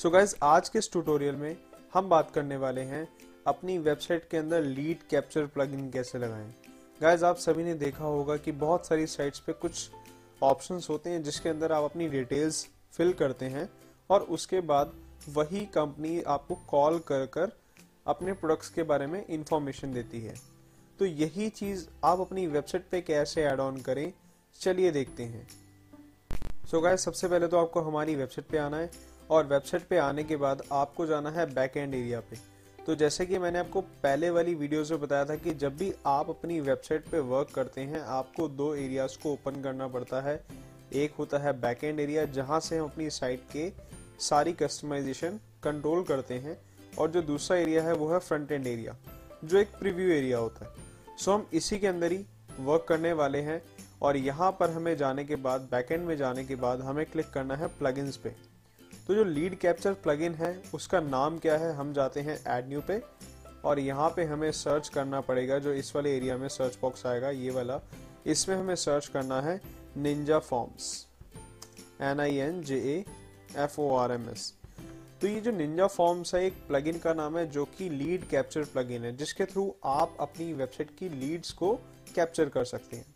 सो so guys आज के इस ट्यूटोरियल में हम बात करने वाले हैं अपनी वेबसाइट के अंदर लीड कैप्चर प्लगइन कैसे लगाएँ। गाइज़ आप सभी ने देखा होगा कि बहुत सारी साइट्स पे कुछ ऑप्शंस होते हैं जिसके अंदर आप अपनी डिटेल्स फिल करते हैं और उसके बाद वही कंपनी आपको कॉल कर कर अपने प्रोडक्ट्स के बारे में इंफॉर्मेशन देती है। तो यही चीज़ आप अपनी वेबसाइट पे कैसे ऐड ऑन करें, चलिए देखते हैं। सो so गाइस सबसे पहले तो आपको हमारी वेबसाइट पे आना है। और वेबसाइट पे आने के बाद आपको जाना है बैक एंड एरिया पे। तो जैसे कि मैंने आपको पहले वाली वीडियोस में बताया था कि जब भी आप अपनी वेबसाइट पे वर्क करते हैं, आपको दो एरियाज़ को ओपन करना पड़ता है। एक होता है बैक एंड एरिया जहाँ से हम अपनी साइट के सारी कस्टमाइजेशन कंट्रोल करते हैं, और जो दूसरा एरिया है वो है फ्रंट एंड एरिया जो एक प्रीव्यू एरिया होता है। सो हम इसी के अंदर ही वर्क करने वाले हैं, और यहाँ पर हमें जाने के बाद बैकएंड में जाने के बाद हमें क्लिक करना है प्लगइन्स पे। तो जो लीड कैप्चर प्लगइन है, उसका नाम क्या है, हम जाते हैं एड न्यू पे, और यहाँ पे हमें सर्च करना पड़ेगा, जो इस वाले एरिया में सर्च बॉक्स आएगा, ये वाला। इसमें हमें सर्च करना है ninja forms N I N J A F O R M S तो ये जो निंजा फॉर्म्स है, एक प्लगइन का नाम है, जो कि लीड कैप्चर प्लगइन है, जिसके थ्रू आप अपनी वेबसाइट की लीड्स को कैप्चर कर सकते हैं।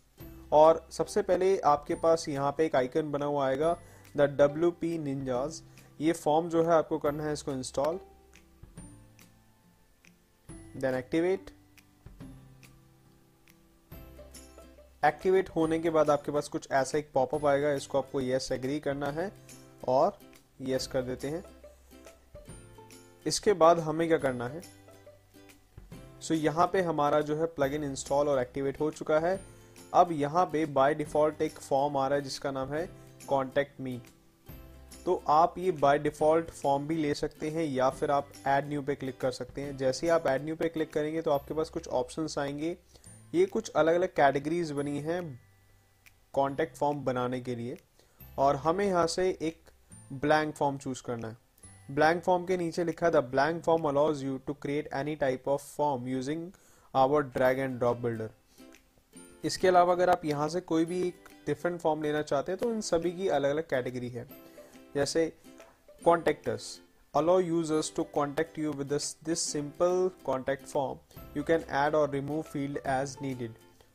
और सबसे पहले आपके पास यहाँ पे एक आइकन बना हुआ आएगा द डब्ल्यू पी निंजाज ये फॉर्म जो है आपको करना है इसको इंस्टॉल देन एक्टिवेट एक्टिवेट होने के बाद आपके पास कुछ ऐसा एक पॉपअप आएगा इसको आपको यस एग्री करना है और यस कर देते हैं। इसके बाद हमें क्या करना है? सो so, यहाँ पे हमारा जो है प्लगइन इंस्टॉल और एक्टिवेट हो चुका है। अब यहाँ पे बाय डिफ़ॉल्ट एक फॉर्म आ रहा है जिसका नाम है कॉन्टेक्ट मी तो आप ये बाय डिफ़ॉल्ट फॉर्म भी ले सकते हैं या फिर आप ऐड न्यू पे क्लिक कर सकते हैं। जैसे ही आप ऐड न्यू पे क्लिक करेंगे तो आपके पास कुछ ऑप्शंस आएँगे। ये कुछ अलग अलग कैटेगरीज बनी हैं कॉन्टेक्ट फॉर्म बनाने के लिए और हमें यहाँ से एक ब्लैंक फॉर्म चूज़ करना है। ब्लैंक फॉर्म के नीचे लिखा the blank form allows you to create any type of form using our drag and drop builder इसके अलावा अगर आप यहाँ से कोई भी एक डिफरेंट फॉर्म लेना चाहते हैं तो इन सभी की अलग अलग कैटेगरी है। जैसे contactors allow to contact you with this, this simple contact form. You can add or remove field as needed.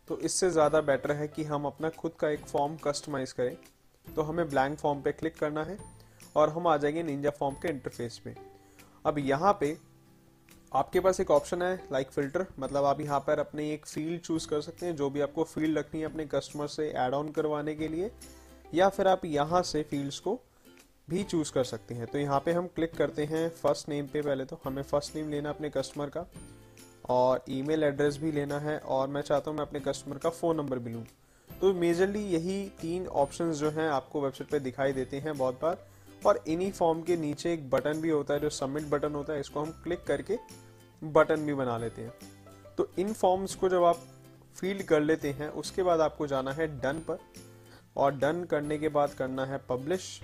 तो इससे ज़्यादा बेटर है कि हम अपना खुद का एक फॉर्म कस्टमाइज करें। तो हमें ब्लैंक फॉर्म पे क्लिक करना है और हम आ जाएँगे निंजा फॉर्म के इंटरफेस में। अब यहाँ पे आपके पास एक ऑप्शन है लाइक like फ़िल्टर मतलब आप यहाँ पर अपने एक फ़ील्ड चूज़ कर सकते हैं जो भी आपको फ़ील्ड रखनी है अपने कस्टमर से एड ऑन करवाने के लिए। या फिर आप यहाँ से फील्ड्स को भी चूज़ कर सकते हैं। तो यहाँ पे हम क्लिक करते हैं फ़र्स्ट नेम पे पहले तो। हमें फ़र्स्ट नेम लेना अपने कस्टमर का और ईमेल एड्रेस भी लेना है और मैं चाहता हूँ मैं अपने कस्टमर का फ़ोन नंबर भी लूँ। तो मेजरली यही तीन ऑप्शंस जो हैं आपको वेबसाइट पे दिखाई देते हैं बहुत बार। और इन्हीं फॉर्म के नीचे एक बटन भी होता है जो सबमिट बटन होता है, इसको हम क्लिक करके बटन भी बना लेते हैं। तो इन फॉर्म्स को जब आप फ़ील्ड कर लेते हैं, उसके बाद आपको जाना है डन पर और डन करने के बाद करना है पब्लिश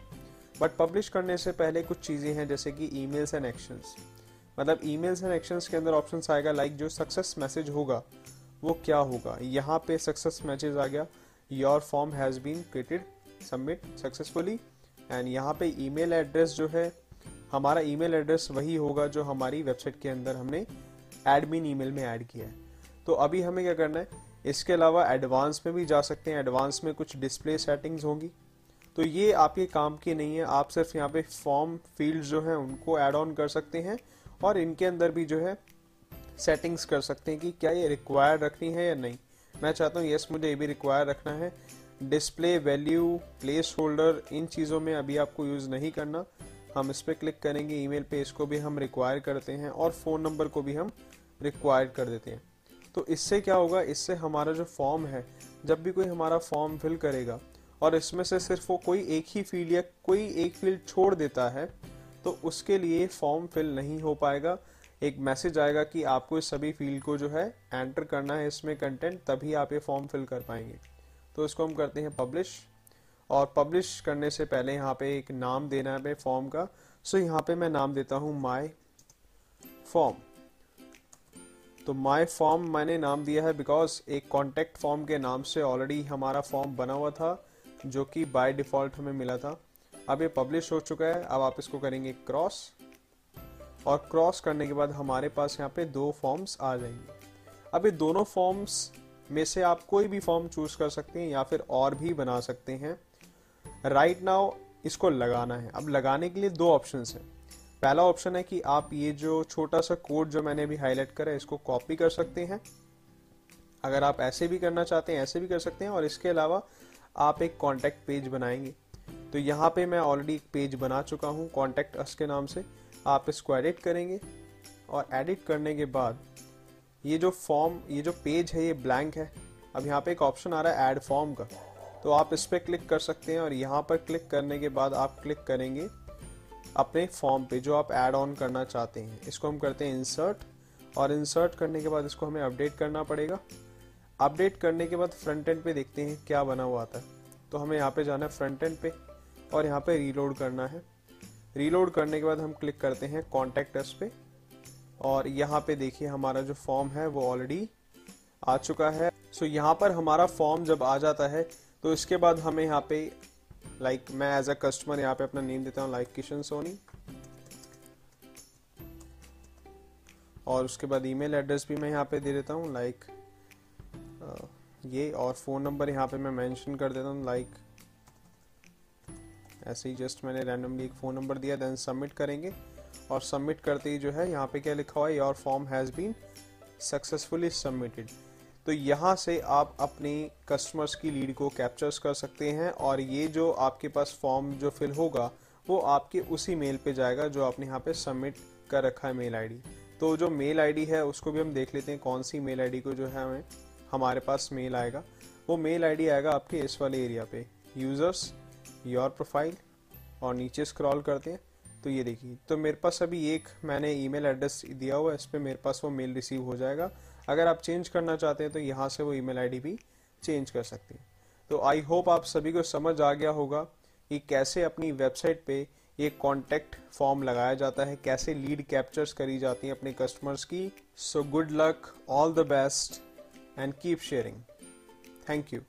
बट पब्लिश करने से पहले कुछ चीज़ें हैं, जैसे कि ई मेल्स एंड एक्शंस मतलब ई मेल्स एंड एक्शंस के अंदर ऑप्शन आएगा लाइक जो सक्सेस मैसेज होगा, वो क्या होगा? यहाँ पे सक्सेस मैसेज आ गया. Your form has been created submit successfully and यहाँ पे ईमेल एड्रेस जो है, हमारा ईमेल एड्रेस वही होगा जो हमारी वेबसाइट के अंदर हमने एडमिन ईमेल में ऐड किया है. तो अभी हमें क्या करना है? इसके अलावा एडवांस में भी जा सकते हैं. एडवांस में कुछ डिस्प्ले सेटिंग्स होंगी. तो ये आपके काम की नहीं है, आप सिर्फ़ यहाँ पे फॉर्म फ़ील्ड जो है उनको ऐड ऑन कर सकते हैं और इनके अंदर भी जो है सेटिंग्स कर सकते हैं कि क्या ये रिक्वायर्ड रखनी है या नहीं। मैं चाहता हूँ यस मुझे ये भी रिक्वायर रखना है। डिस्प्ले वैल्यू प्लेस होल्डर इन चीज़ों में अभी आपको यूज़ नहीं करना। हम इस पर क्लिक करेंगे ईमेल पे इसको भी हम रिक्वायर करते हैं और फ़ोन नंबर को भी हम रिक्वायर कर देते हैं। तो इससे क्या होगा, इससे हमारा जो फॉर्म है, जब भी कोई हमारा फॉर्म फिल करेगा और इसमें से सिर्फ़ वो कोई एक ही फ़ील्ड या कोई एक फ़ील्ड छोड़ देता है तो उसके लिए फॉर्म फिल नहीं हो पाएगा। एक मैसेज आएगा कि आपको इस सभी फ़ील्ड को जो है एंटर करना है, इसमें कंटेंट तभी आप ये फॉर्म फिल कर पाएँगे। तो इसको हम करते हैं पब्लिश और पब्लिश करने से पहले यहाँ पे एक नाम देना है फॉर्म का। सो यहाँ पे मैं नाम देता हूँ माई फॉर्म तो माई फॉर्म मैंने नाम दिया है बिकॉज़ एक कॉन्टेक्ट फॉर्म के नाम से ऑलरेडी हमारा फॉर्म बना हुआ था। जो कि बाय डिफ़ॉल्ट हमें मिला था। अब ये पब्लिश हो चुका है। अब आप इसको करेंगे क्रॉस और क्रॉस करने के बाद हमारे पास यहाँ पे दो फॉर्म्स आ जाएँगे। अब ये दोनों फॉर्म्स में से आप कोई भी फॉर्म चूज़ कर सकते हैं या फिर और भी बना सकते हैं। राइट right नाउ इसको लगाना है। अब लगाने के लिए दो ऑप्शन है। पहला ऑप्शन है कि आप ये जो छोटा सा कोड जो मैंने अभी हाईलाइट करा है, इसको कॉपी कर सकते हैं। अगर आप ऐसे भी करना चाहते हैं, ऐसे भी कर सकते हैं। और इसके अलावा आप एक कॉन्टेक्ट पेज बनाएँगे। तो यहाँ पे मैं ऑलरेडी एक पेज बना चुका हूँ कॉन्टेक्ट अस के नाम से। आप इसको एडिट करेंगे और एडिट करने के बाद ये जो फॉर्म ये जो पेज है, ये ब्लैंक है। अब यहाँ पे एक ऑप्शन आ रहा है ऐड फॉर्म का। तो आप इस पर क्लिक कर सकते हैं और यहाँ पर क्लिक करने के बाद आप क्लिक करेंगे अपने फॉर्म पे, जो आप ऐड ऑन करना चाहते हैं। इसको हम करते हैं इंसर्ट और इंसर्ट करने के बाद इसको हमें अपडेट करना पड़ेगा। अपडेट करने के बाद फ्रंट एंड पे देखते हैं क्या बना हुआ आता है। तो हमें यहाँ पे जाना है फ्रंट एंड पे और यहाँ पे रीलोड करना है। रीलोड करने के बाद हम क्लिक करते हैं कॉन्टेक्ट अस पे और यहाँ पे देखिए हमारा जो फॉर्म है वो ऑलरेडी आ चुका है। सो so, यहाँ पर हमारा फॉर्म जब आ जाता है तो इसके बाद हमें यहाँ पे लाइक like, मैं एज अ कस्टमर यहाँ पे अपना नेम देता हूँ लाइक किशन सोनी और उसके बाद ईमेल एड्रेस भी मैं यहाँ पे दे देता हूँ लाइक ये और फ़ोन नंबर यहाँ पे मैं मेंशन कर देता हूँ लाइक ऐसे ही जस्ट मैंने रैंडमली एक फ़ोन नंबर दिया देन सबमिट करेंगे। और सबमिट करते ही जो है, यहाँ पे क्या लिखा हुआ है your form has been successfully submitted तो यहाँ से आप अपनी कस्टमर्स की लीड को कैप्चर्स कर सकते हैं और ये जो आपके पास फॉर्म जो फिल होगा, वो आपके उसी मेल पे जाएगा जो आपने यहाँ पे सबमिट कर रखा है मेल आईडी तो जो मेल आईडी है, उसको भी हम देख लेते हैं, कौन सी मेल आईडी को जो है हमें हमारे पास मेल आएगा। वो मेल आईडी आएगा आपके इस वाले एरिया पे। यूज़र्स योर प्रोफ़ाइल और नीचे स्क्रॉल करते हैं। तो ये देखिए तो मेरे पास अभी एक मैंने ईमेल एड्रेस दिया हुआ है, इस पर मेरे पास वो मेल रिसीव हो जाएगा। अगर आप चेंज करना चाहते हैं तो यहाँ से वो ईमेल आईडी भी चेंज कर सकते हैं। तो आई होप आप सभी को समझ आ गया होगा कि कैसे अपनी वेबसाइट पे ये कॉन्टेक्ट फॉर्म लगाया जाता है, कैसे लीड कैप्चर्स करी जाती हैं अपने कस्टमर्स की। So good luck all the best and keep sharing thank you